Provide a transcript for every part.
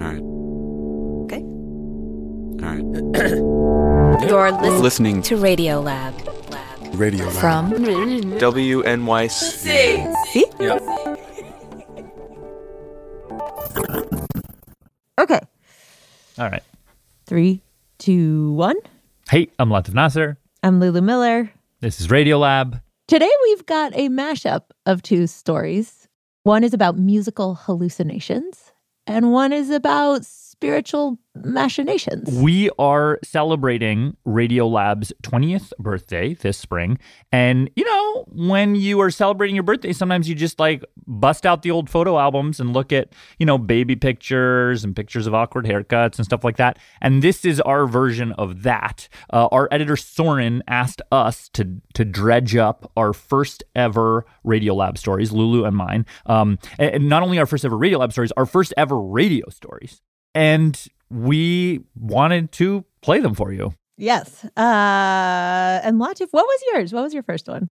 All right. Okay. All right. You're listening, Listening to Radio Lab. Lab. Radio Lab. From WNYC. See? Yeah. Okay. All right. Three, two, one. Hey, I'm Latif Nasser. I'm Lulu Miller. This is Radio Lab. Today we've got a mashup of two stories. One is about musical hallucinations, and one is about spiritual machinations. We are celebrating Radiolab's 20th birthday this spring. And, you know, when you are celebrating your birthday, sometimes you just like bust out the old photo albums and look at, you know, baby pictures and pictures of awkward haircuts and stuff like that. And this is our version of that. Uh, our editor Soren asked us to to dredge up our first ever Radiolab stories, Lulu and mine. Um, and not only our first ever Radiolab stories, our first ever radio stories. And we wanted to play them for you. Yes. Uh, and Latif, what was yours? What was your first one?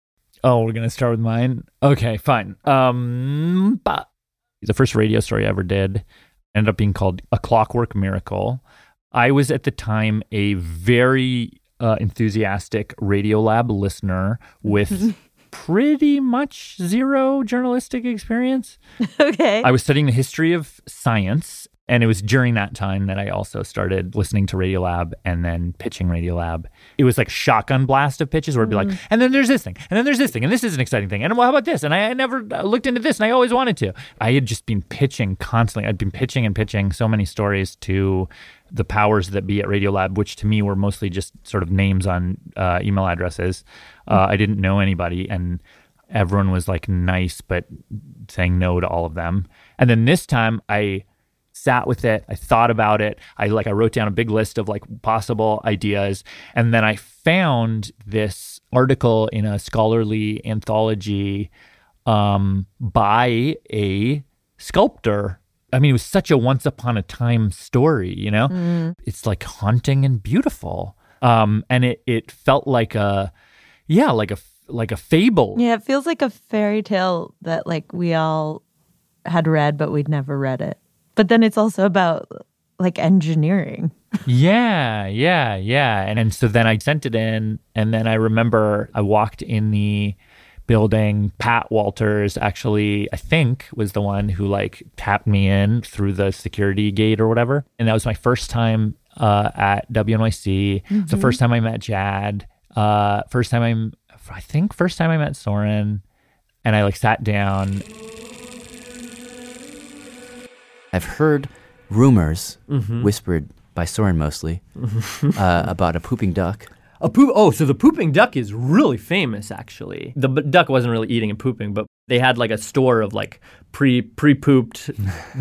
Oh, we're gonna start with mine. Okay, fine. Um, but the first radio story I ever did ended up being called "A Clockwork Miracle." I was at the time a very uh, enthusiastic Radiolab listener with pretty much zero journalistic experience. okay. I was studying the history of science, and it was during that time that I also started listening to Radiolab and then pitching Radiolab. It was like shotgun blast of pitches where it'd be like, and then there's this thing, and then there's this thing, and this is an exciting thing, and well, how about this? And I, I never uh, looked into this, and I always wanted to. I had just been pitching constantly. I'd been pitching and pitching so many stories to the powers that be at Radiolab, which to me were mostly just sort of names on uh, email addresses. Uh, I didn't know anybody, and everyone was like nice, but saying no to all of them. And then this time, I sat with it. I thought about it. I like I wrote down a big list of like possible ideas, and then I found this article in a scholarly anthology um, by a sculptor. I mean, it was such a once upon a time story, you know? It's like haunting and beautiful. Um, and it, it felt like a, yeah, like a, like a fable. yeah, it feels like a fairy tale that like we all had read, but we'd never read it. But then it's also about like engineering. Yeah, yeah, yeah. And, and so then I sent it in, and then I remember I walked in the building. Pat Walters actually, I think, was the one who like tapped me in through the security gate or whatever. And that was my first time uh, at WNYC. It's the first time I met Jad. Uh, first time I'm, I think, first time I met Soren. And I like sat down. I've heard rumors whispered by Soren mostly uh, about a pooping duck. A poop. Oh, so the pooping duck is really famous, actually. The b- duck wasn't really eating and pooping, but they had like a store of like pre pre pooped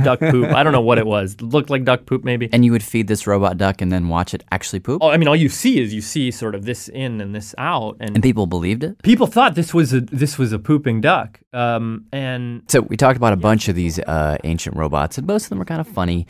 duck poop. I don't know what it was. Looked like duck poop, maybe. And you would feed this robot duck and then watch it actually poop? oh, I mean, all you see is you see sort of this in and this out, and, And people believed it? people thought this was a this was a pooping duck. Um, and So we talked about a bunch of these uh, ancient robots, and most of them were kind of funny.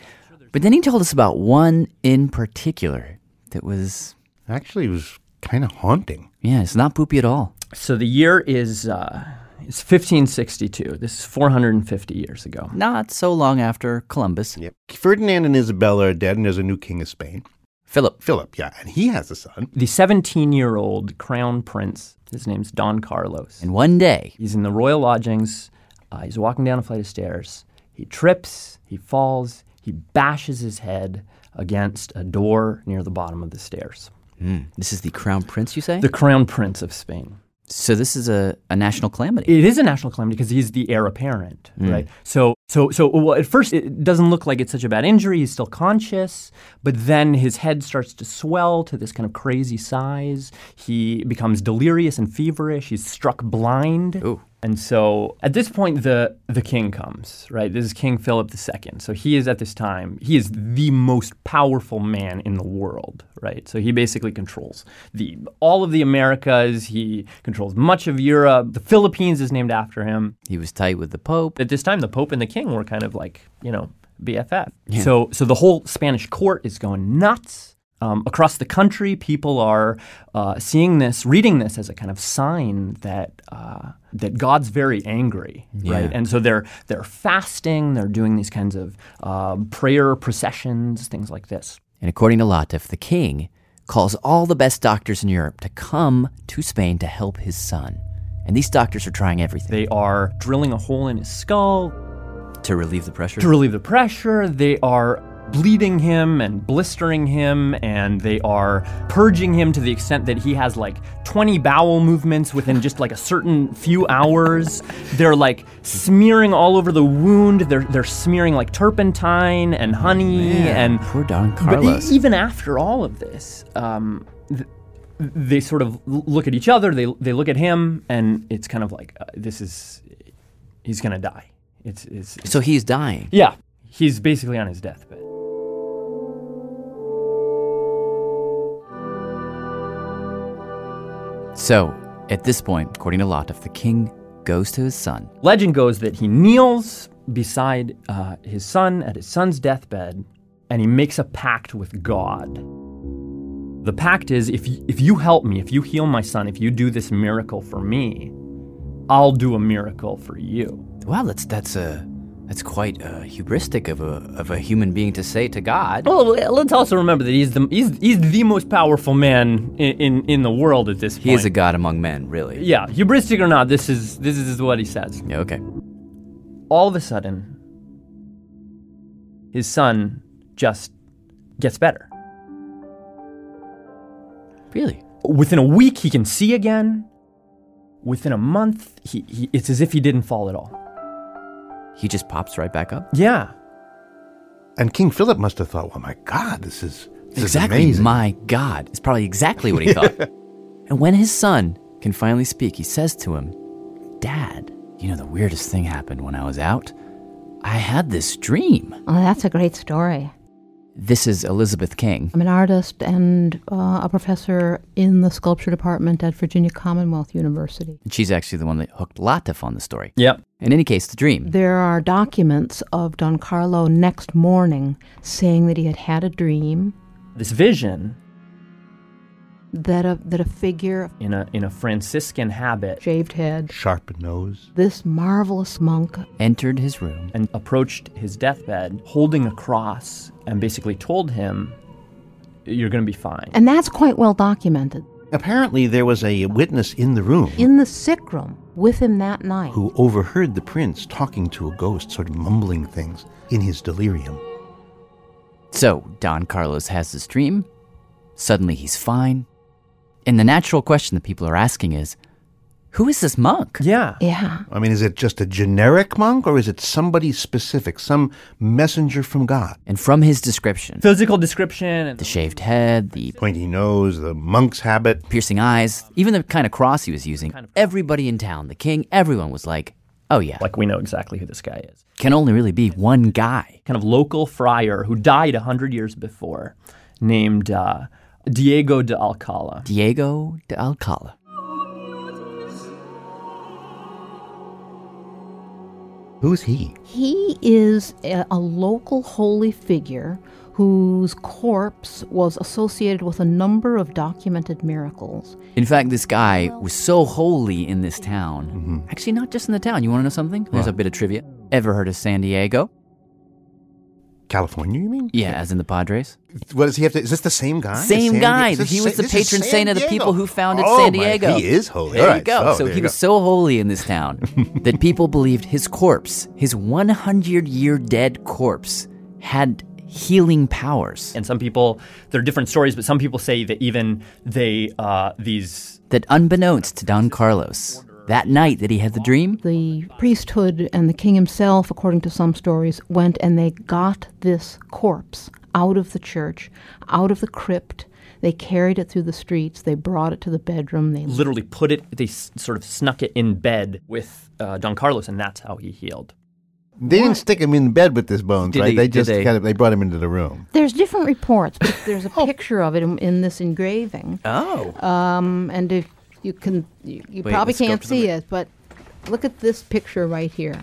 But then he told us about one in particular that was, Actually, it was kind of haunting. yeah, it's not poopy at all. so the year is uh, it's 1562. This is 450 years ago. Not so long after Columbus. Yep. Ferdinand and Isabella are dead, and there's a new king of Spain. Philip. Philip, yeah, and he has a son. The 17 year old crown prince. His name's Don Carlos. And one day, He's in the royal lodgings. Uh, he's walking down a flight of stairs. He trips, he falls, he bashes his head against a door near the bottom of the stairs. Mm. This is the crown prince, you say? The crown prince of Spain. So this is a, a national calamity. It is a national calamity because he's the heir apparent, Mm. right? So, so, so well, at first it doesn't look like it's such a bad injury. He's still conscious, but then his head starts to swell to this kind of crazy size. He becomes delirious and feverish. He's struck blind. Ooh. And so at this point, the the king comes, right? This is King Philip II. So he is at this time, he is the most powerful man in the world, right? So he basically controls the all of the Americas. He controls much of Europe. The Philippines is named after him. He was tight with the Pope. At this time, the Pope and the King were kind of like, you know, BFF. So so the whole Spanish court is going nuts. Um, across the country, people are uh, seeing this, reading this as a kind of sign that uh, that God's very angry, right? And so they're they're fasting, they're doing these kinds of uh, prayer processions, things like this. And according to Latif, the king calls all the best doctors in Europe to come to Spain to help his son. And these doctors are trying everything They are drilling a hole in his skull to relieve the pressure. to relieve the pressure. They are bleeding him and blistering him, and they are purging him to the extent that he has like 20 bowel movements within just like a certain few hours. They're like smearing all over the wound. They're they're smearing like turpentine and honey and Poor Don but Carlos. even after all of this, um, th- they sort of look at each other. They they look at him, and it's kind of like uh, this is he's gonna die. It's, it's, it's so he's dying. yeah, he's basically on his deathbed. So, at this point, according to Latif, the king goes to his son. Legend goes that he kneels beside uh, his son at his son's deathbed, and he makes a pact with God. The pact is if y- if you help me, if you heal my son, if you do this miracle for me, I'll do a miracle for you. Wow, that's that's a that's quite uh, hubristic of a of a human being to say to God. Well, let's also remember that he's the he's, he's the most powerful man in, in, in the world at this point. He is a god among men, really. yeah, hubristic or not, this is this is what he says. Yeah, okay. All of a sudden, his son just gets better. Really? Within a week, he can see again. Within a month, he, he it's as if he didn't fall at all. He just pops right back up. Yeah, And King Philip must have thought, well, my God, this is, this exactly. is amazing. My God. It's probably exactly what he thought. and when his son can finally speak, he says to him, Dad, you know, the weirdest thing happened when I was out. I had this dream. Oh, that's a great story. This is Elizabeth King. I'm an artist and uh, a professor in the sculpture department at Virginia Commonwealth University. And she's actually the one that hooked Latif on the story. yep. In any case, the dream. There are documents of Don Carlo next morning saying that he had had a dream This vision that a that a figure, in a in a Franciscan habit shaved head, Sharp nose. this marvelous monk, Entered his room. and approached his deathbed holding a cross and basically told him, "You're going to be fine." and that's quite well documented. Apparently, there was a witness in the room In the sick room with him that night. who overheard the prince talking to a ghost, sort of mumbling things in his delirium. So, Don Carlos has this dream. Suddenly, he's fine. And the natural question that people are asking is who is this monk? yeah. Yeah. I mean, is it just a generic monk or is it somebody specific, some messenger from God? And from his description, Physical description and the shaved head, the Pointy nose, the monk's habit. piercing eyes, even the kind of cross he was using, everybody in town, the king, everyone was like, oh yeah, like we know exactly who this guy is. can only really be one guy. Kind of local friar who died a hundred years before, named uh, Diego de Alcala. Diego de Alcala. Who's he? He is a, a local holy figure whose corpse was associated with a number of documented miracles. In fact, this guy was so holy in this town. Mm-hmm. Actually, not just in the town. You want to know something? There's a bit of trivia. Ever heard of San Diego? California, you mean? Yeah, as in the Padres. What does he have to? Is this the same guy? Same San guy. Di- He was the patron saint of the people who founded Oh, San my- Diego. he is holy. There All you go. Oh, so he you was go. so holy in this town that people believed his corpse, his 100 year dead corpse, had healing powers. And some people, there are different stories, but some people say that even they, uh, these. That unbeknownst to Don Carlos, that night that he had the dream, The priesthood and the king himself, according to some stories, went and they got this corpse out of the church, out of the crypt. They carried it through the streets. They brought it to the bedroom. They literally put it, they s- sort of snuck it in bed with uh, Don Carlos, and that's how he healed. They didn't stick him in bed with his bones, Did right? they- They, did just they? kind of they brought him into the room. There's different reports, but there's a picture of it in, in this engraving. Oh. Um, and if you can, you, you Wait, probably can't see it, but look at this picture right here.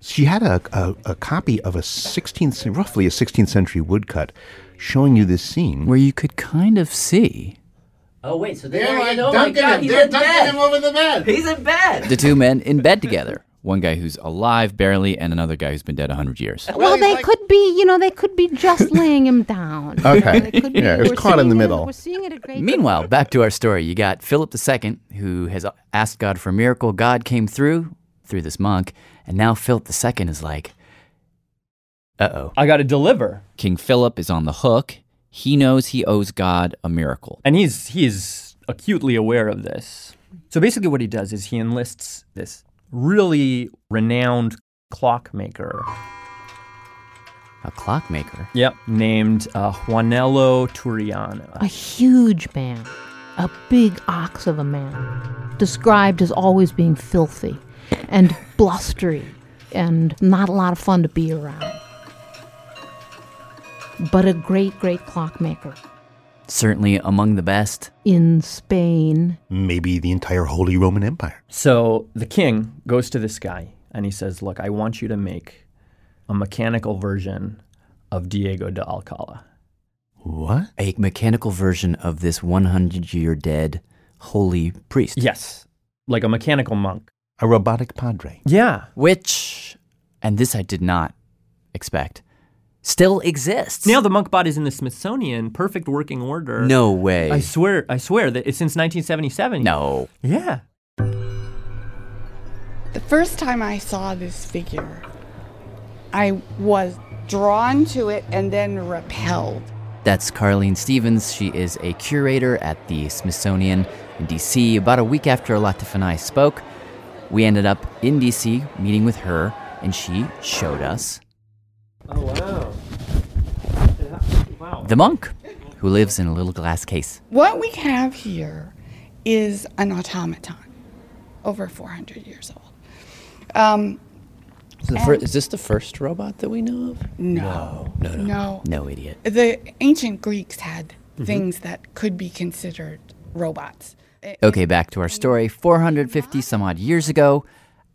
She had a, a, a copy of a 16th, roughly a 16th century woodcut, showing you this scene. where you could kind of see Oh, wait, so over the bed. He's in bed. The two men in bed together. One guy who's alive barely, and another guy who's been dead 100 years. Well, they could be, you know, they could be just laying him down. Okay. They could be- Yeah, it was caught in the seeing it- middle. We're seeing it at great Meanwhile, back to our story. You got Philip II, who has asked God for a miracle. God came through through this monk, and now Philip II is like, uh oh. I got to deliver. King Philip is on the hook. He knows he owes God a miracle. And he's he's acutely aware of this. So basically, what he does is he enlists this really renowned clockmaker. A clockmaker. Yep, named uh, Juanelo Turriano. A huge man, a big ox of a man, described as always being filthy and blustery and not a lot of fun to be around. But a great, great clockmaker. Certainly among the best. In Spain, Maybe the entire Holy Roman Empire. So the king goes to this guy and he says, "Look, I want you to make a mechanical version of Diego de Alcala." What? A mechanical version of this 100 year dead holy priest. Yes, like a mechanical monk. A robotic padre. Yeah, Which, and this I did not expect, still exists. now the monk bot is in the Smithsonian, perfect working order. No way. I swear, I swear that it's since 1977. no. Yeah. The first time I saw this figure, I was drawn to it and then repelled. That's Carlene Stephens. She is a curator at the Smithsonian in DC. About a week after Latif and I spoke, we ended up in DC meeting with her, and she showed us Oh wow. Wow. the monk who lives in a little glass case. What we have here is an automaton, over 400 years old. Um, Is, the fir- is this the first robot that we know of? no, no, no. no. No idiot. The ancient Greeks had things that could be considered robots. Okay, back to our story. 450 some odd years ago,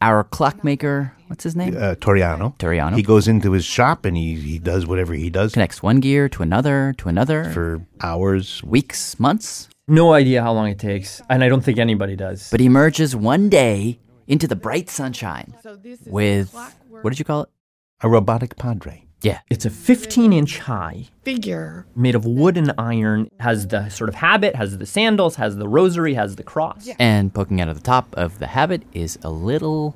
our clockmaker, what's his name? Uh, Toriano. Toriano. He goes into his shop and he, he does whatever he does Connects one gear to another, to another, for hours. weeks, months. No idea how long it takes, and I don't think anybody does. But he emerges one day into the bright sunshine So with, what did you call it? A robotic padre. Yeah. it's a 15 inch high, figure. made of wood and iron, has the sort of habit, has the sandals, has the rosary, has the cross. And poking out of the top of the habit is a little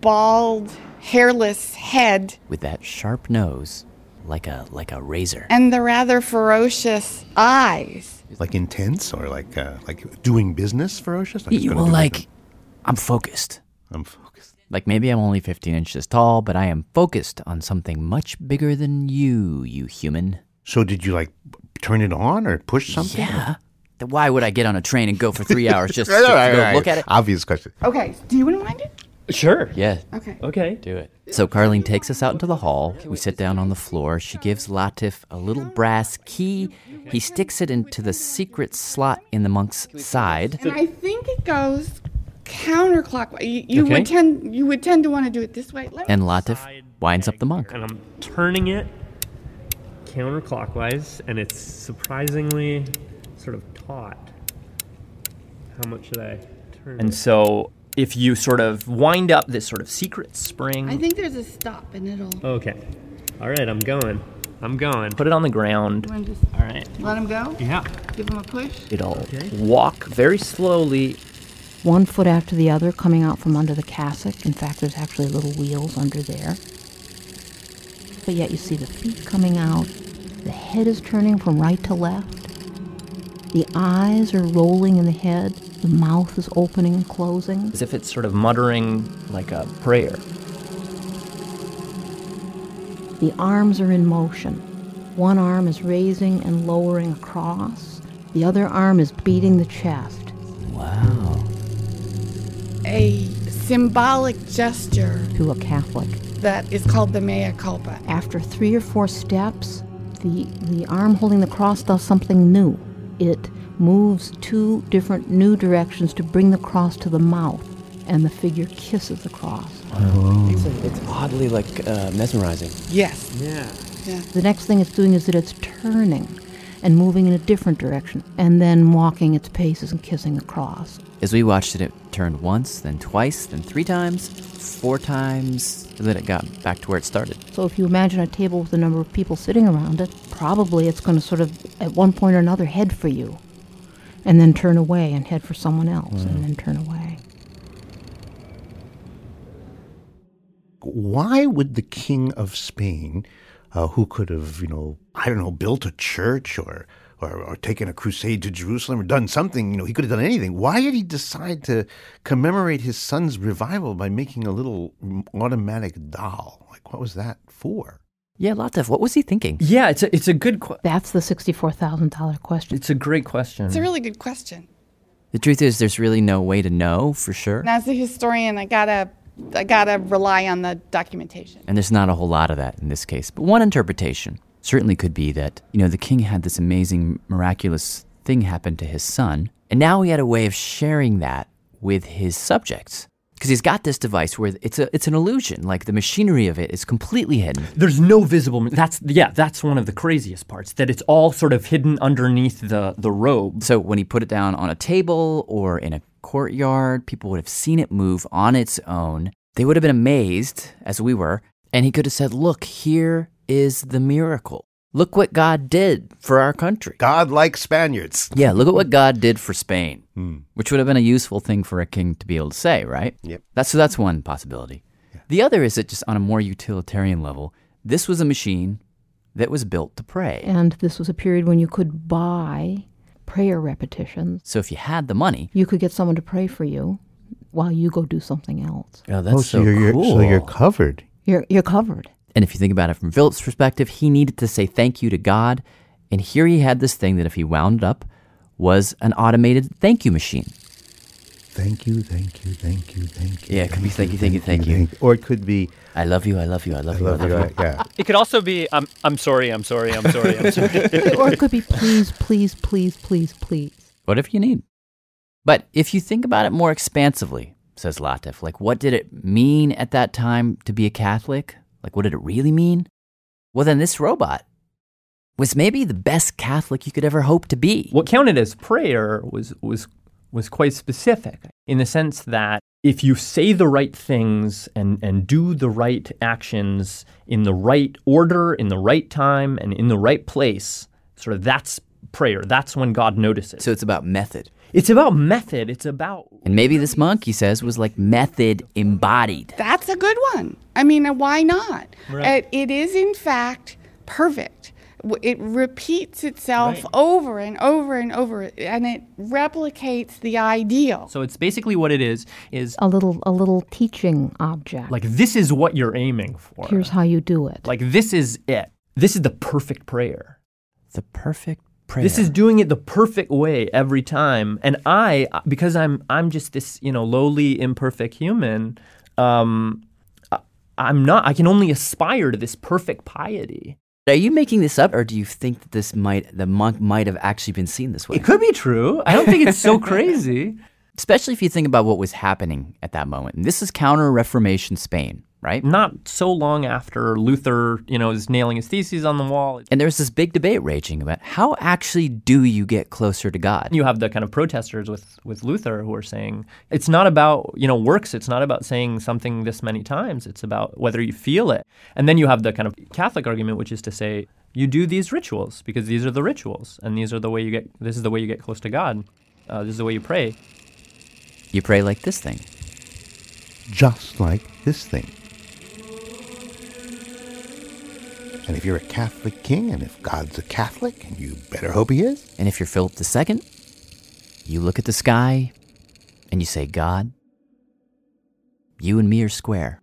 bald, hairless head with that sharp nose, like a like a razor. and the rather ferocious eyes. Like intense or like uh, like doing business ferocious? Like it's You will like. I'm focused. I'm focused. Like maybe I'm only 15 inches tall, but I am focused on something much bigger than you, you human. So did you like turn it on or push something? Yeah. Then Why would I get on a train and go for three hours just to All right, go all right. look at it? Obvious question. Okay, do you want to mind it? Sure. Yeah. Okay. Okay. Do it. So Carlene takes us out into the hall. We sit down on the floor. She gives Latif a little brass key. He sticks it into the secret slot in the monk's side. And I think it goes counterclockwise. You, you Okay. would tend you would tend to want to do it this way. Let And Latif winds up the monk. and I'm turning it counterclockwise, and it's surprisingly sort of taut. How much should I turn And it? so if you sort of wind up this sort of secret spring, I think there's a stop and it'll. Okay. All right, I'm going. I'm going. put it on the ground. Just All right. let him go. Yeah. Give him a push. It'll walk very slowly. One foot after the other coming out from under the cassock. In fact, there's actually little wheels under there. but yet you see the feet coming out. The head is turning from right to left. The eyes are rolling in the head. The mouth is opening and closing. As if it's sort of muttering like a prayer. The arms are in motion. One arm is raising and lowering across. The other arm is beating the chest. Wow. A symbolic gesture To a Catholic. that is called the mea culpa. After three or four steps, the, the arm holding the cross does something new. It moves two different new directions to bring the cross to the mouth, and the figure kisses the cross. It's, it's oddly like uh, mesmerizing. Yes. Yeah. Yeah. The next thing it's doing is that it's turning and moving in a different direction, and then walking its paces and kissing the cross. As we watched it, it turned once, then twice, then three times, four times, and then it got back to where it started. So if you imagine a table with a number of people sitting around it, probably it's going to sort of, at one point or another, head for you, and then turn away and head for someone else, and then turn away. Why would the king of Spain, uh, who could have, you know, I don't know, built a church or, or or taken a crusade to Jerusalem or done something, you know, he could have done anything. Why did he decide to commemorate his son's revival by making a little automatic doll? Like, what was that for? Yeah, Latif, what was he thinking? Yeah, it's a, it's a good question. That's the $64,000 question. It's a great question. It's a really good question. The truth is, there's really no way to know for sure. And as a historian, I gotta, I gotta rely on the documentation. And there's not a whole lot of that in this case. But one interpretation certainly could be that, you know, the king had this amazing, miraculous thing happen to his son, and now he had a way of sharing that with his subjects. Because he's got this device where it's a it's an illusion, like the machinery of it is completely hidden. There's no visible. That's yeah. That's one of the craziest parts. That it's all sort of hidden underneath the the robe. So when he put it down on a table or in a courtyard, people would have seen it move on its own. They would have been amazed, as we were, and he could have said, "Look, here is the miracle. Look what God did for our country." God like Spaniards. Yeah, look at what God did for Spain, hmm. which would have been a useful thing for a king to be able to say, right? Yep. That's so that's one possibility. The other is that just on a more utilitarian level, this was a machine that was built to pray. And this was a period when you could buy prayer repetitions. So if you had the money, You could get someone to pray for you while you go do something else. Oh, that's oh, so, you're, you're- cool. so you're covered. You're, you're covered. And if you think about it from Philip's perspective, he needed to say thank you to God, and here he had this thing that if he wound it up was an automated thank you machine. Thank you, thank you, thank you, thank you. Yeah, it could be thank you, thank you, thank you. Or it could be, I love you, I love you, I love I you, I love love you. you. Yeah. It could also be I'm I'm sorry. I'm sorry. I'm sorry. I'm sorry. or it could be please, please, please, please, please. Whatever you need. But if you think about it more expansively, says Latif, like what did it mean at that time to be a Catholic? Like what did it really mean? Well, then this robot was maybe the best Catholic you could ever hope to be. what counted as prayer was was was quite specific in the sense that if you say the right things and and do the right actions in the right order, in the right time, and in the right place, sort of that's prayer. That's when God notices. So it's about method. It's about method. It's about And maybe this monk, he says, was like method embodied. That's a good one. I mean, uh, why not? Right. It, it is, in fact, perfect. It repeats itself Right. over and over and over, and it replicates the ideal. so it's basically what it is is A little, a little teaching object. like this is what you're aiming for. Here's how you do it. like this is it. This is the perfect prayer. The perfect prayer. This is doing it the perfect way every time. And I, because I'm I'm just this you know lowly imperfect human, um, I- I'm not. I can only aspire to this perfect piety. Are you making this up, or do you think that this might the monk might have actually been seen this way? It could be true. I don't think it's so crazy. Especially if you think about what was happening at that moment. And this is counter Reformation Spain, right? Not so long after Luther, you know, is nailing his theses on the wall. And there's this big debate raging about how actually do you get closer to God? You have the kind of protesters with, with Luther who are saying it's not about, you know, works. It's not about saying something this many times. It's about whether you feel it. And then you have the kind of Catholic argument, which is to say you do these rituals because these are the rituals and these are the way you get, this is the way you get close to God. Uh, this is the way you pray. You pray like this thing. just like this thing. And if you're a Catholic king, and if God's a Catholic, and you better hope he is, And if you're Philip II, you look at the sky and you say, God, you and me are square.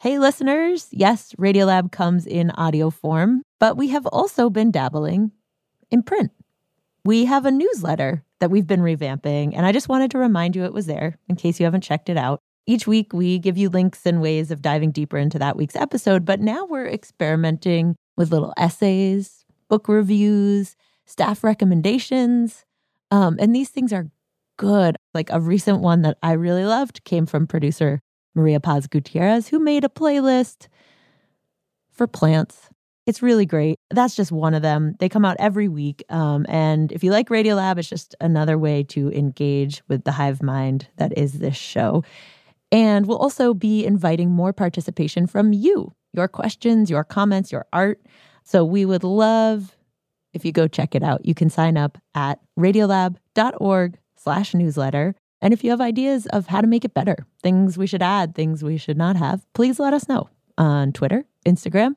Hey, listeners. Yes, Radiolab comes in audio form, but we have also been dabbling in print. We have a newsletter that we've been revamping, and I just wanted to remind you it was there in case you haven't checked it out. Each week, we give you links and ways of diving deeper into that week's episode, but now we're experimenting with little essays, book reviews, staff recommendations. Um, and these things are good. Like a recent one that I really loved came from producer Maria Paz Gutierrez, who made a playlist for plants. It's really great. That's just one of them. They come out every week. Um, and if you like Radiolab, it's just another way to engage with the hive mind that is this show. And we'll also be inviting more participation from you, your questions, your comments, your art. So we would love if you go check it out. You can sign up at radiolab.org slash newsletter. And if you have ideas of how to make it better, things we should add, things we should not have, please let us know on Twitter, Instagram,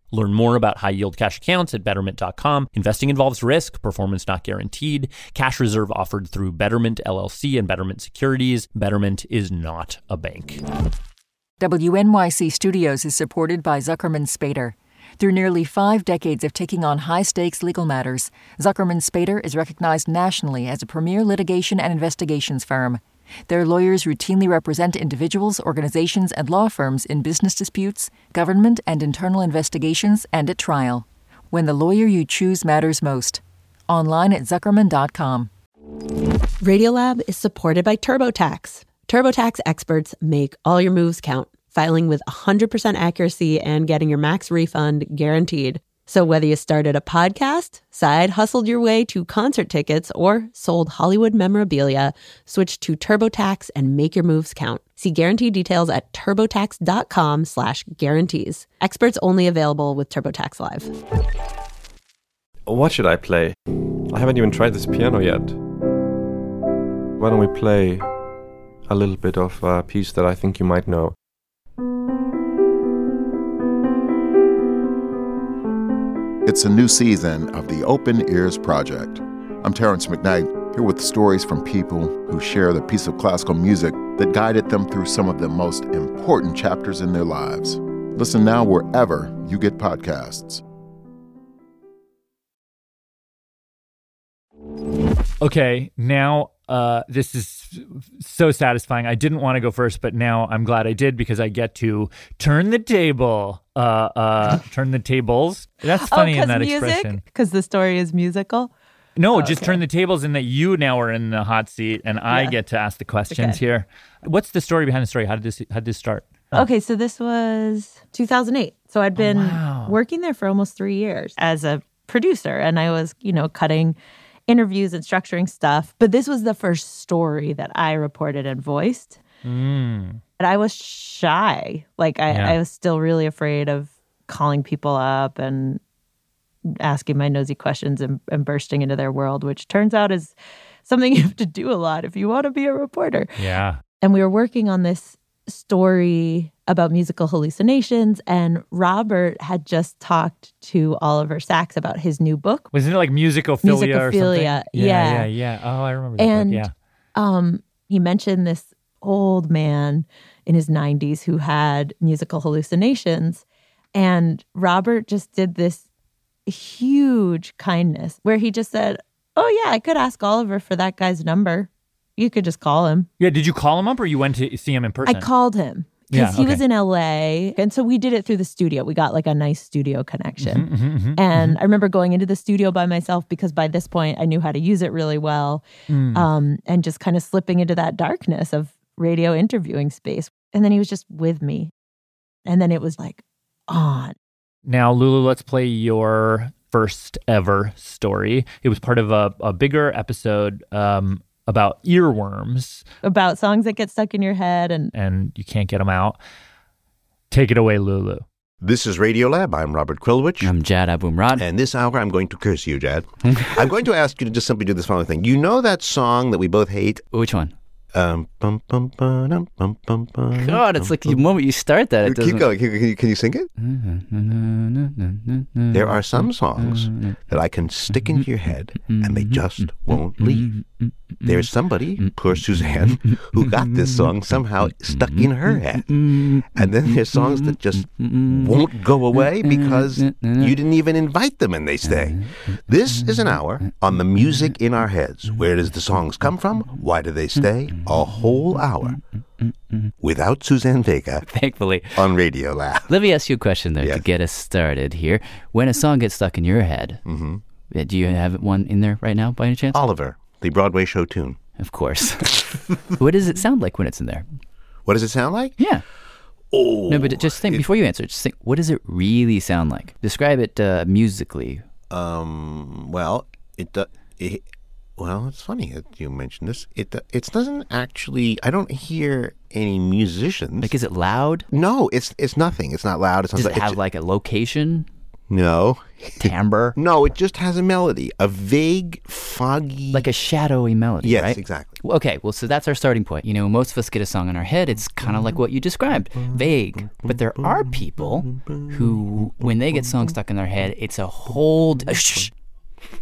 Learn more about high yield cash accounts at betterment.com. Investing involves risk, performance not guaranteed. Cash reserve offered through Betterment LLC and Betterment Securities. Betterment is not a bank. WNYC Studios is supported by Zuckerman Spader. Through nearly five decades of taking on high stakes legal matters, Zuckerman Spader is recognized nationally as a premier litigation and investigations firm. Their lawyers routinely represent individuals, organizations, and law firms in business disputes, government and internal investigations, and at trial. When the lawyer you choose matters most. Online at Zuckerman.com. Radiolab is supported by TurboTax. TurboTax experts make all your moves count, filing with 100% accuracy and getting your max refund guaranteed. So whether you started a podcast, side hustled your way to concert tickets, or sold Hollywood memorabilia, switch to TurboTax and make your moves count. See guarantee details at turbotax.com slash guarantees. Experts only available with TurboTax Live. What should I play? I haven't even tried this piano yet. Why don't we play a little bit of a piece that I think you might know? It's a new season of the Open Ears Project. I'm Terrence McKnight, here with stories from people who share the piece of classical music that guided them through some of the most important chapters in their lives. Listen now wherever you get podcasts. Okay, now uh, this is so satisfying. I didn't want to go first, but now I'm glad I did because I get to turn the table. Uh, uh, turn the tables. That's funny in that music? expression. Because the story is musical. No, Oh, just okay. turn the tables in that you now are in the hot seat and I Yeah. get to ask the questions Okay. here. What's the story behind the story? How did this how did this start? Okay, so this was 2008. So I'd been wow. working there for almost three years as a producer, and I was, you know, cutting interviews and structuring stuff. But this was the first story that I reported and voiced. Mm. And I was shy. Like I, Yeah. I was still really afraid of calling people up and asking my nosy questions and, and bursting into their world, which turns out is something you have to do a lot if you want to be a reporter Yeah. and we were working on this story about musical hallucinations and Robert had just talked to Oliver Sacks about his new book Wasn't it like musicophilia, or something? Yeah, yeah. yeah, yeah. Oh, I remember that. book, and Yeah. um he mentioned this old man in his 90s who had musical hallucinations and Robert just did this huge kindness where he just said, "Oh yeah, I could ask Oliver for that guy's number You could just call him. Yeah, did you call him up or you went to see him in person? I called him because Yeah, he was in LA. And so we did it through the studio. We got like a nice studio connection. Mhm, mhm, mhm, and I remember going into the studio by myself because by this point I knew how to use it really well. Mm. Um, and just kind of slipping into that darkness of radio interviewing space. And then he was just with me. And then it was like on. Now, Lulu, let's play your first ever story. It was part of a, a bigger episode um, about earworms, About songs that get stuck in your head and and you can't get them out. Take it away, Lulu. This is Radiolab. I'm Robert Krulwich. I'm Jad Abumrad. And this hour, I'm going to curse you, Jad. I'm going to ask you to just simply do this following thing. You know that song that we both hate? Which one? Um, bum, bum, ba-dum, bum, bum, God, it's like the moment you start that, it Keep doesn't. going. Can, can you, can you sing it? There are some songs that I can stick into your head and they just won't leave. There's somebody, poor Suzanne, who got this song somehow stuck in her head. And then there's songs that just won't go away because you didn't even invite them and they stay. This is an hour on the music in our heads. Where does the songs come from? Why do they stay? A whole hour without Suzanne Vega Thankfully. on Radio Lab. Let me ask you a question though to get us started here. When a song gets stuck in your head, uh, do you have one in there right now by any chance? Oliver, the Broadway show tune. Of course. what does it sound like when it's in there? What does it sound like? Yeah. Oh. No, but just think before you answer. Just think. What does it really sound like? Describe it uh, musically. Um. Well, it, do- it. Well, it's funny that you mentioned this. It. It doesn't actually. I don't hear any musicians. Like, is it loud? No, it's it's nothing. It's not loud. It's not. Does it have like a location? No timbre? no, it just has a melody, a vague, foggy, like a shadowy melody. Yes, right? exactly. Okay, well, so that's our starting point. You know, most of us get a song in our head. It's kind of like what you described, vague. But there are people who, when they get songs stuck in their head, it's a whole. d- shh,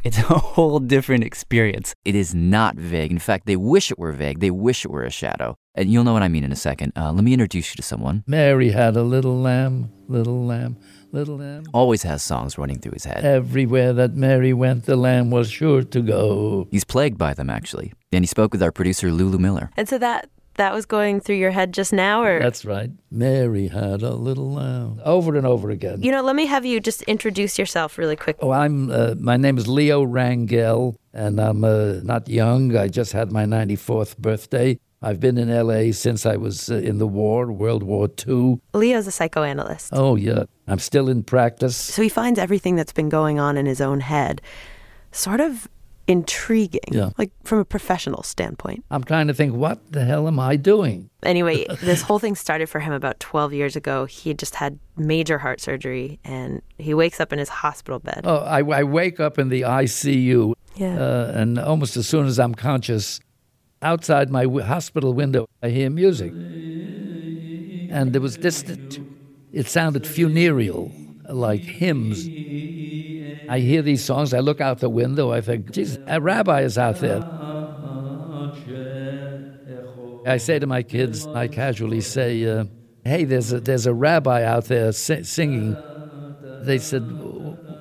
it's a whole different experience. It is not vague. In fact, they wish it were vague. They wish it were a shadow. And you'll know what I mean in a second. Uh, let me introduce you to someone. Mary had a little lamb, little lamb, little lamb. Always has songs running through his head. Everywhere that Mary went, the lamb was sure to go. He's plagued by them, actually. And he spoke with our producer, Lulu Miller. And so that that was going through your head just now or That's right. Mary had a little lamb. Over and over again. You know, let me have you just introduce yourself really quick. Oh, I'm. Uh, my name is Leo Rangell, and I'm uh, not young. I just had my 94th birthday. I've been in L.A. since I was uh, in the war, World War II. Leo's a psychoanalyst. Oh yeah, I'm still in practice. So he finds everything that's been going on in his own head sort of intriguing, Yeah. like from a professional standpoint. I'm trying to think, what the hell am I doing? Anyway, this whole thing started for him about 12 years ago. He had just had major heart surgery and he wakes up in his hospital bed. Oh, I, I wake up in the ICU, Yeah. uh, and almost as soon as I'm conscious, outside my hospital window, I hear music, and it was distant. It sounded funereal, like hymns. I hear these songs. I look out the window. I think, Jesus, a rabbi is out there. I say to my kids, I casually say, uh, "Hey, there's a there's a rabbi out there si- singing." They said,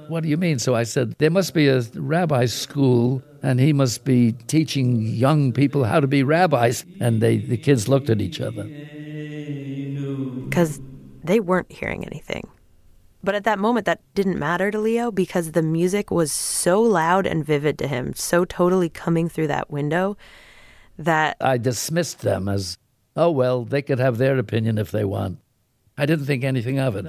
"What do you mean?" So I said, "There must be a rabbi school, and he must be teaching young people how to be rabbis." And they the kids looked at each other. because they weren't hearing anything. But at that moment, that didn't matter to Leo because the music was so loud and vivid to him, so totally coming through that window that I dismissed them as, "Oh well, they could have their opinion if they want." I didn't think anything of it.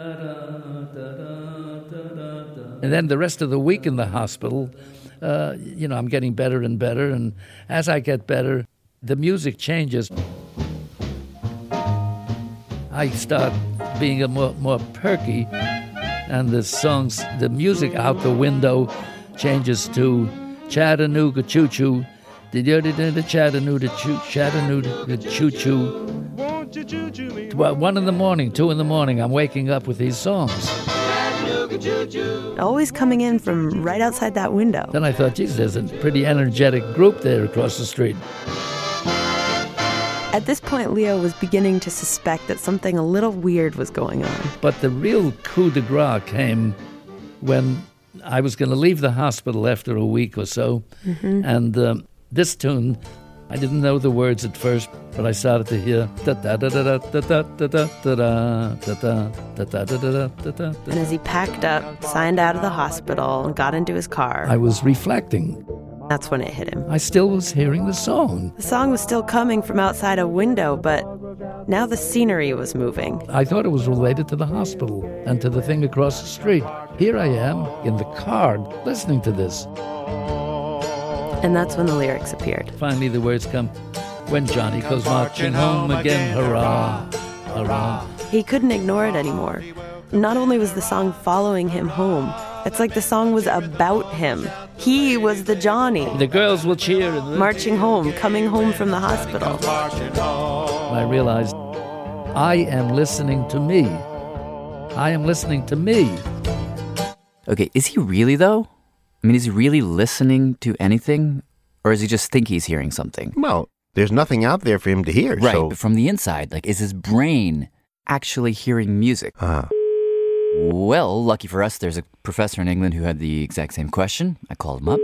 And then the rest of the week in the hospital, uh, you know, I'm getting better and better. And as I get better, the music changes. I start being a more, more perky, and the songs, the music out the window changes to Chattanooga Choo Choo. Chattanooga Choo Chattanooga Choo Choo. Well, one in the morning, two in the morning, I'm waking up with these songs. always coming in from right outside that window. Then I thought, geez, there's a pretty energetic group there across the street. At this point, Leo was beginning to suspect that something a little weird was going on. But the real coup de grace came when I was going to leave the hospital after a week or so, Mhm. and um, this tune I didn't know the words at first, but I started to hear da da da da da da da da da da da da da da da da da. And as he packed up, signed out of the hospital, and got into his car, I was reflecting. that's when it hit him. I still was hearing the song. The song was still coming from outside a window, but now the scenery was moving. I thought it was related to the hospital and to the thing across the street. Here I am in the car listening to this. And that's when the lyrics appeared. Finally, the words come when Johnny goes marching home again. Hurrah, hurrah. He couldn't ignore it anymore. Not only was the song following him home, it's like the song was about him. He was the Johnny. The girls will cheer. And Marching home, coming home from the hospital. I realized I am listening to me. I am listening to me. Okay, is he really though? I mean, is he really listening to anything? Or does he just think he's hearing something? Well, there's nothing out there for him to hear. Right, So, but from the inside, like, is his brain actually hearing music? uh, Well, lucky for us, there's a professor in England who had the exact same question. I called him up.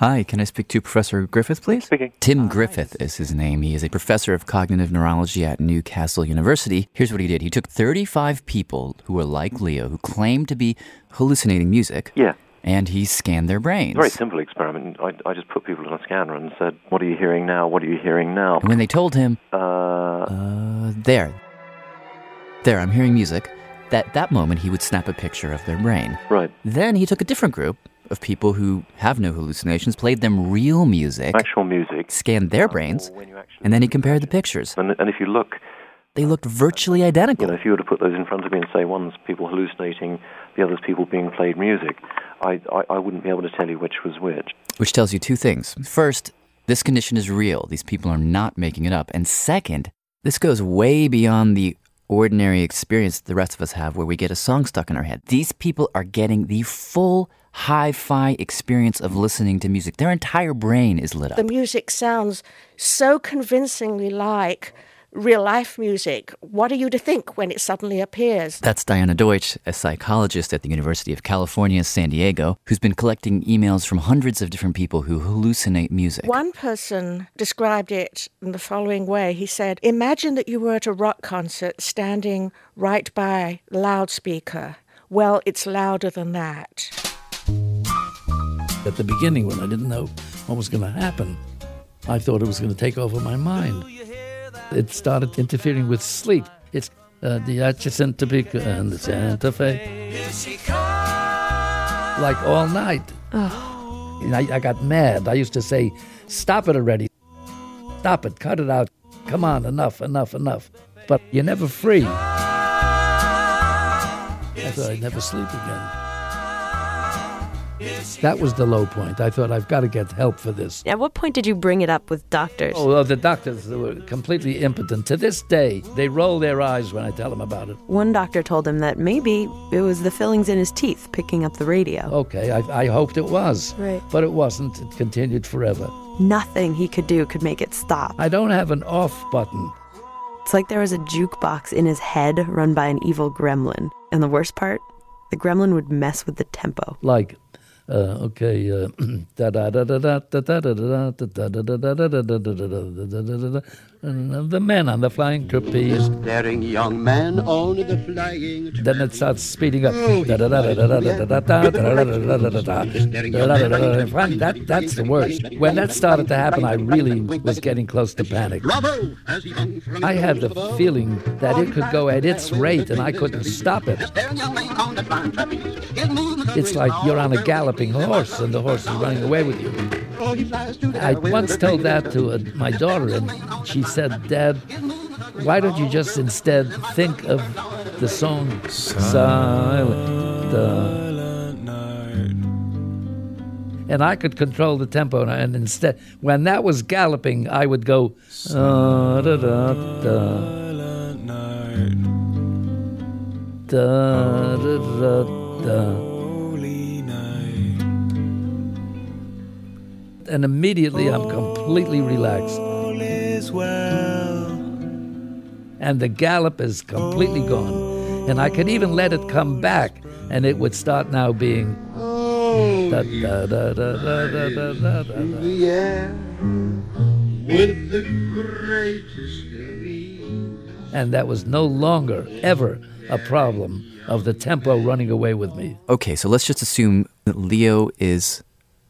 Hi, can I speak to Professor Griffith, please? Speaking. Tim Griffith is his name. He is a professor of cognitive neurology at Newcastle University. Here's what he did he took 35 people who were like Leo, who claimed to be hallucinating music, Yeah. and he scanned their brains. Very simple experiment. I, I just put people in a scanner and said, "What are you hearing now? What are you hearing now?" And when they told him, uh, uh, there, there, I'm hearing music, that that moment he would snap a picture of their brain. Right. Then he took a different group of people who have no hallucinations, played them real music, actual music, scanned their brains, and then he compared the pictures. and, and if you look, They looked virtually identical. you know, if you were to put those in front of me and say one's people hallucinating, the other's people being played music, I, I, I wouldn't be able to tell you which was which. Which tells you two things. First, this condition is real. These people are not making it up. And second, this goes way beyond the ordinary experience the rest of us have where we get a song stuck in our head. These people are getting the full hi fi experience of listening to music. Their entire brain is lit up. The music sounds so convincingly like real life music. What are you to think when it suddenly appears? That's Diana Deutsch, a psychologist at the University of California, San Diego, who's been collecting emails from hundreds of different people who hallucinate music. One person described it in the following way. He said, Imagine that you were at a rock concert standing right by the loudspeaker. Well, it's louder than that. At the beginning, when I didn't know what was going to happen, I thought it was going to take over my mind. It started interfering with sleep. It's uh, the Atchison Topeka and the Santa Fe. Like all night. And I, I got mad. I used to say, Stop it already. Stop it. Cut it out. Come on, enough, enough, enough. But you're never free. I thought I'd never sleep again. That was the low point. I thought I've got to get help for this. At what point did you bring it up with doctors? Oh, well, the doctors were completely impotent. To this day, they roll their eyes when I tell them about it. One doctor told him that maybe it was the fillings in his teeth picking up the radio. Okay, I, I hoped it was. Right. But it wasn't. It continued forever. Nothing he could do could make it stop. I don't have an off button. It's like there was a jukebox in his head run by an evil gremlin. And the worst part, the gremlin would mess with the tempo. Like, okay, uh, da da the man on the flying trapeze. Daring young man on the flying Then it starts speeding up. That, that's the worst. When that started to happen, I really was getting close to panic. Bravo! As he hung from I had the feeling that it could go at its rate and I couldn't stop it. Daring young man on the flying trapeze. His movement It's like you're on a galloping horse and the horse is running away with you. Oh, he flies to the I once told that to uh my daughter, and she said, Dad, why don't you just instead think of the song Silent Night? And I could control the tempo, and- instead, when that was galloping, I would go, uh, da, da, da. Da, da, da, and immediately I'm completely relaxed. Well. And the gallop is completely gone. And I could even let it come back, and it would start now being. With the greatest and that was no longer ever a problem of the tempo running away with me. Okay, so let's just assume that Leo is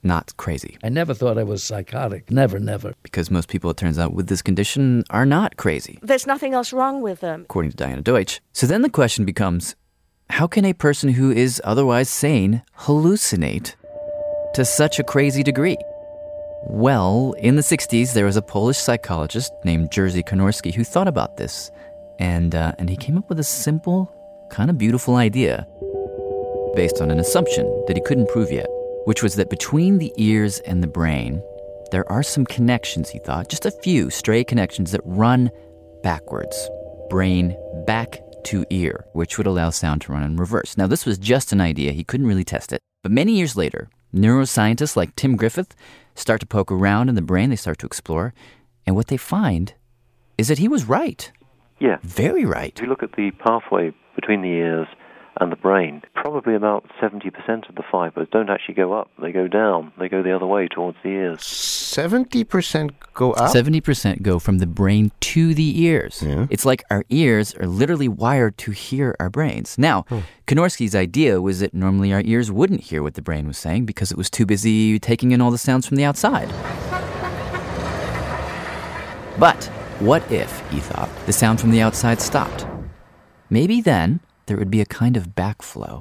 not crazy. I never thought I was psychotic. Never, never. Because most people, it turns out, with this condition are not crazy, There's nothing else wrong with them. according to Diana Deutsch. So then the question becomes how can a person who is otherwise sane hallucinate to such a crazy degree? Well, in the 60s, there was a Polish psychologist named Jerzy Konorski who thought about this. And, uh, and he came up with a simple, kind of beautiful idea based on an assumption that he couldn't prove yet, which was that between the ears and the brain, there are some connections, he thought, just a few stray connections that run backwards. Brain back to ear, which would allow sound to run in reverse. Now, this was just an idea, he couldn't really test it. But many years later, neuroscientists like Tim Griffith start to poke around in the brain, they start to explore, and what they find is that he was right. Yeah. Very right. If you look at the pathway between the ears and the brain, probably about 70% of the fibers don't actually go up, they go down. They go the other way towards the ears. 70% go up? 70% go from the brain to the ears. Yeah. It's like our ears are literally wired to hear our brains. Now, hmm. Konorski's idea was that normally our ears wouldn't hear what the brain was saying because it was too busy taking in all the sounds from the outside. But what if, he thought, the sound from the outside stopped? Maybe then there would be a kind of backflow.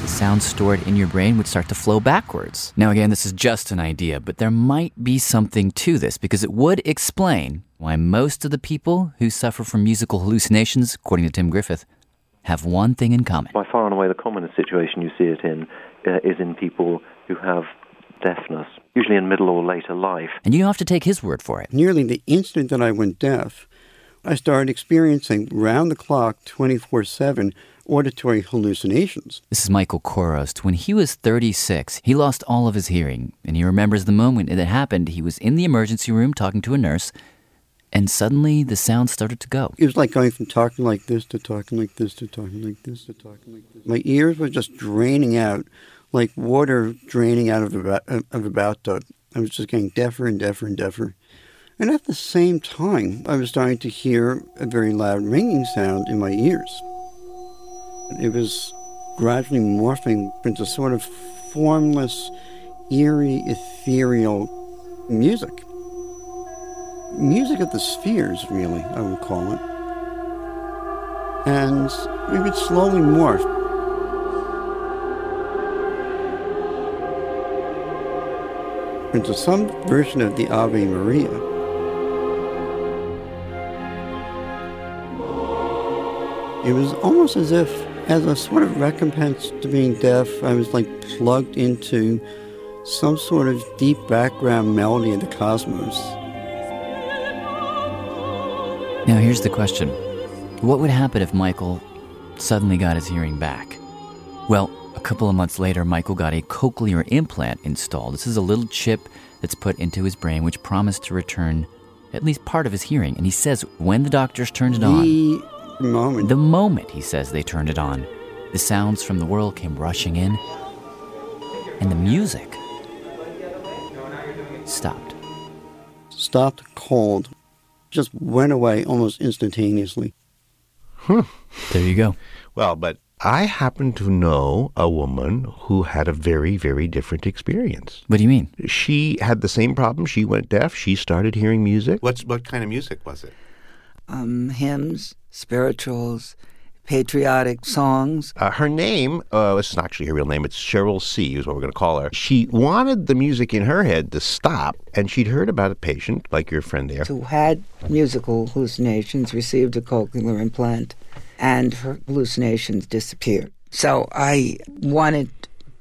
The sound stored in your brain would start to flow backwards. Now, again, this is just an idea, but there might be something to this because it would explain why most of the people who suffer from musical hallucinations, according to Tim Griffith, have one thing in common. By far and away, the commonest situation you see it in uh, is in people who have deafness, usually in middle or later life. And you don't have to take his word for it. Nearly the instant that I went deaf, I started experiencing round the clock, 24 7 auditory hallucinations. This is Michael Chorost. When he was 36, he lost all of his hearing, and he remembers the moment it happened. He was in the emergency room talking to a nurse, and suddenly the sound started to go. It was like going from talking like this to talking like this to talking like this to talking like this. My ears were just draining out like water draining out of a, of a bathtub. I was just getting deafer and deafer and deafer. And at the same time, I was starting to hear a very loud ringing sound in my ears. It was gradually morphing into sort of formless, eerie, ethereal music. Music of the spheres, really, I would call it. And it would slowly morph. into some version of the Ave Maria. It was almost as if, as a sort of recompense to being deaf, I was like plugged into some sort of deep background melody of the cosmos. Now, here's the question What would happen if Michael suddenly got his hearing back? Well, a couple of months later, Michael got a cochlear implant installed. This is a little chip that's put into his brain which promised to return at least part of his hearing. And he says when the doctors turned it on, The moment. the moment he says they turned it on, the sounds from the world came rushing in, and the music stopped. Stopped cold, just went away almost instantaneously. Hmm. There you go. Well, but I happen to know a woman who had a very, very different experience. What do you mean? She had the same problem. She went deaf. She started hearing music. What's what kind of music was it? Um, hymns, spirituals, patriotic songs. Uh, her name, uh, this is not actually her real name, it's Cheryl C, is what we're going to call her. She wanted the music in her head to stop, and she'd heard about a patient, like your friend there. who had musical hallucinations received a cochlear implant and her hallucinations disappeared. So I wanted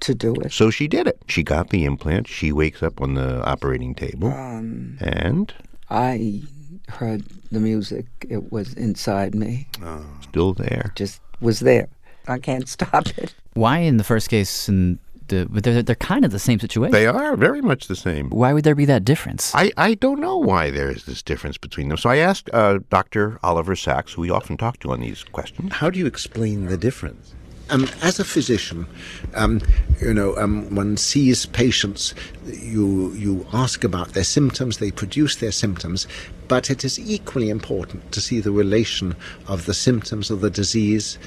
to do it. So she did it. She got the implant. She wakes up on the operating table. Um, and? I heard the music. It was inside me. Still there. Just was there. I can't stop it. Why, in the first case, and the, but they're, they're kind of the same situation. They are very much the same. Why would there be that difference? I, I don't know why there is this difference between them. So I asked uh, Dr. Oliver Sacks, who we often talk to on these questions. How do you explain the difference? Um, as a physician, um, you know, um, one sees patients. You you ask about their symptoms. They produce their symptoms, but it is equally important to see the relation of the symptoms of the disease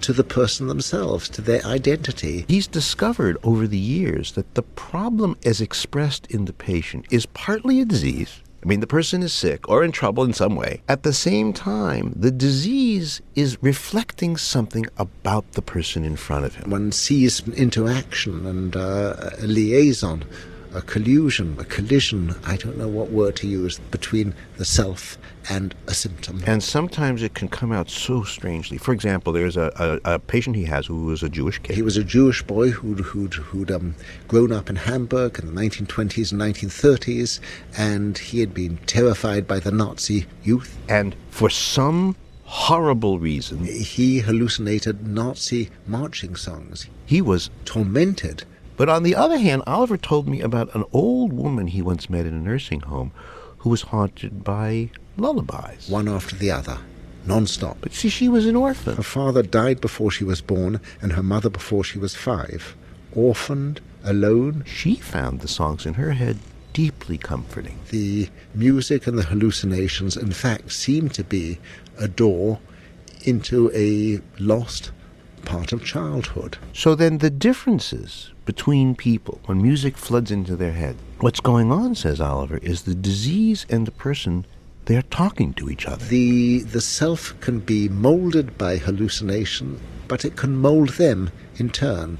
to the person themselves, to their identity. He's discovered over the years that the problem as expressed in the patient is partly a disease. I mean, the person is sick or in trouble in some way. At the same time, the disease is reflecting something about the person in front of him. One sees interaction and uh, a liaison, a collusion, a collision, I don't know what word to use, between the self and a symptom. And sometimes it can come out so strangely. For example, there's a, a, a patient he has who was a Jewish kid. He was a Jewish boy who'd, who'd, who'd um, grown up in Hamburg in the 1920s and 1930s, and he had been terrified by the Nazi youth. And for some horrible reason, he hallucinated Nazi marching songs. He was tormented. But on the other hand, Oliver told me about an old woman he once met in a nursing home who was haunted by lullabies. One after the other, non stop. But see, she was an orphan. Her father died before she was born, and her mother before she was five. Orphaned, alone. She found the songs in her head deeply comforting. The music and the hallucinations, in fact, seem to be a door into a lost part of childhood. So then the differences between people when music floods into their head. What's going on, says Oliver, is the disease and the person they're talking to each other. The the self can be molded by hallucination, but it can mold them in turn.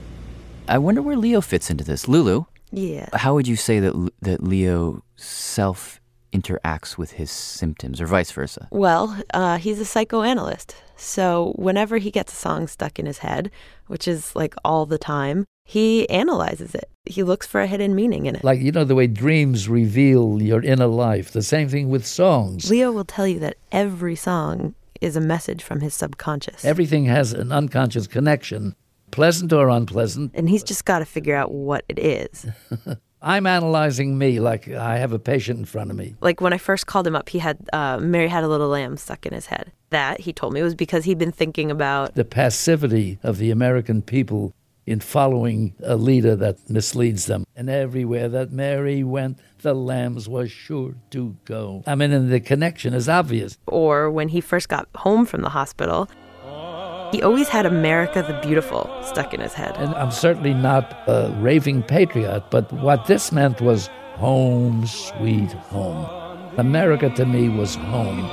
I wonder where Leo fits into this. Lulu, Yeah. how would you say that that Leo self interacts with his symptoms, or vice versa? Well, uh, he's a psychoanalyst. So whenever he gets a song stuck in his head, which is like all the time, he analyzes it. He looks for a hidden meaning in it. Like, you know, the way dreams reveal your inner life. The same thing with songs. Leo will tell you that every song is a message from his subconscious. Everything has an unconscious connection, pleasant or unpleasant. And he's just got to figure out what it is. I'm analyzing me like I have a patient in front of me. Like when I first called him up, he had uh, Mary Had a Little Lamb stuck in his head. That, he told me, was because he'd been thinking about The passivity of the American people in following a leader that misleads them. And everywhere that Mary went, the lambs were sure to go. I mean, and the connection is obvious. or when he first got home from the hospital, he always had America the Beautiful stuck in his head. And I'm certainly not a raving patriot, but what this meant was home, sweet home. America to me was home.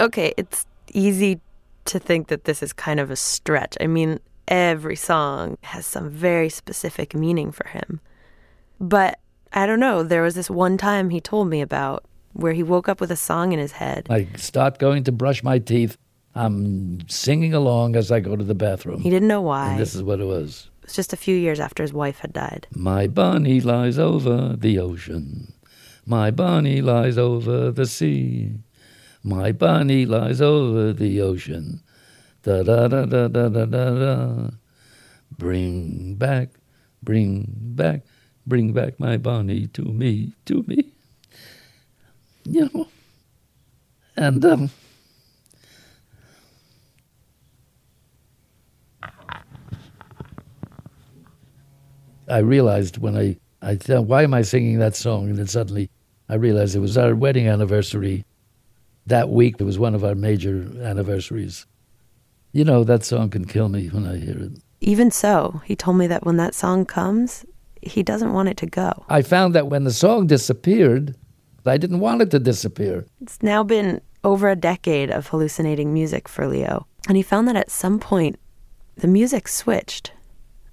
Okay, it's easy to think that this is kind of a stretch. I mean, every song has some very specific meaning for him. But I don't know, there was this one time he told me about where he woke up with a song in his head. I start going to brush my teeth. I'm singing along as I go to the bathroom. He didn't know why. And this is what it was. It was just a few years after his wife had died. My bunny lies over the ocean. My bunny lies over the sea. My bunny lies over the ocean. Da da da da da da da da. Bring back, bring back, bring back my bunny to me, to me. You know. And um, I realized when I, I thought, why am I singing that song? And then suddenly I realized it was our wedding anniversary. That week, it was one of our major anniversaries. You know, that song can kill me when I hear it. Even so, he told me that when that song comes, he doesn't want it to go. I found that when the song disappeared, I didn't want it to disappear. It's now been over a decade of hallucinating music for Leo. And he found that at some point, the music switched.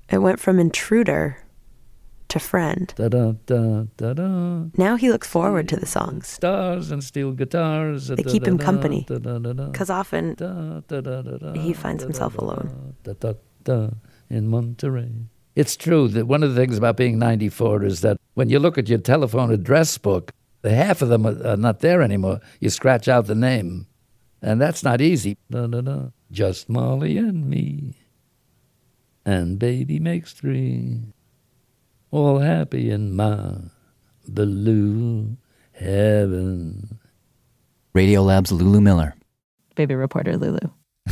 It went from intruder to friend. Da da da da da. Now he looks forward to the songs. Stars and steel guitars. They keep him company. Because often he finds himself alone. In Monterey. It's true that one of the things about being 94 is that when you look at your telephone address book, the half of them are, not there anymore. You scratch out the name, and that's not easy. Just Molly and me, and baby makes three, all happy in my blue heaven. Radiolab's Lulu Miller. Baby reporter Lulu.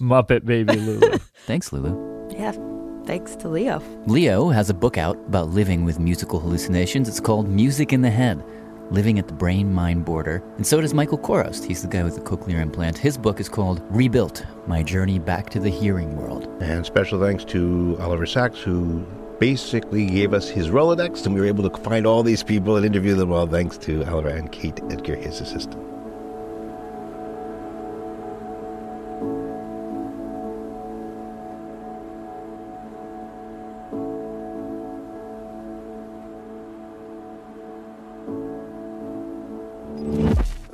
Muppet Baby Lulu. Thanks, Lulu. Yeah, thanks to Leo. Leo has a book out about living with musical hallucinations. It's called Music in the Head Living at the Brain Mind Border. And so does Michael Chorost. He's the guy with the cochlear implant. His book is called Rebuilt My Journey Back to the Hearing World. And special thanks to Oliver Sacks, who basically gave us his Rolodex, and we were able to find all these people and interview them all thanks to Oliver and Kate Edgar, his assistant.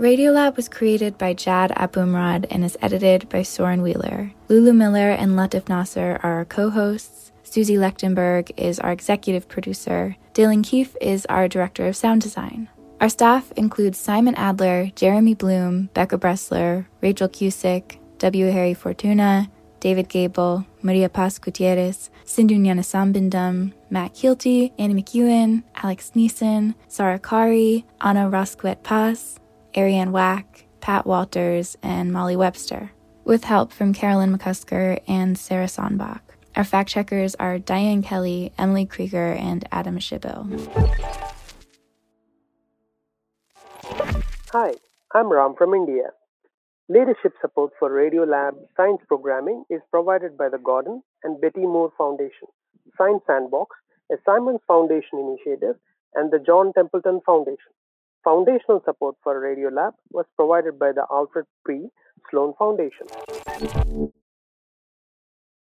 Radiolab was created by Jad Abumrad and is edited by Soren Wheeler. Lulu Miller and Latif Nasser are our co hosts. Susie Lechtenberg is our executive producer. Dylan Keefe is our director of sound design. Our staff includes Simon Adler, Jeremy Bloom, Becca Bressler, Rachel Cusick, W. Harry Fortuna, David Gebel, Maria Paz Gutierrez, Sindhu Sambindam, Matt Kielty, Annie McEwen, Alex Neeson, Sarah Qari, Anna Rosquet Paz, Arianne Wack, Pat Walters, and Molly Webster, with help from Carolyn McCusker and Sarah Sandbach. Our fact checkers are Diane Kelly, Emily Krieger, and Adam Shibbo. Hi, I'm Ram from India. Leadership support for Radiolab science programming is provided by the Gordon and Betty Moore Foundation, Science Sandbox, a Simons Foundation initiative, and the John Templeton Foundation. Foundational support for Radiolab was provided by the Alfred P. Sloan Foundation.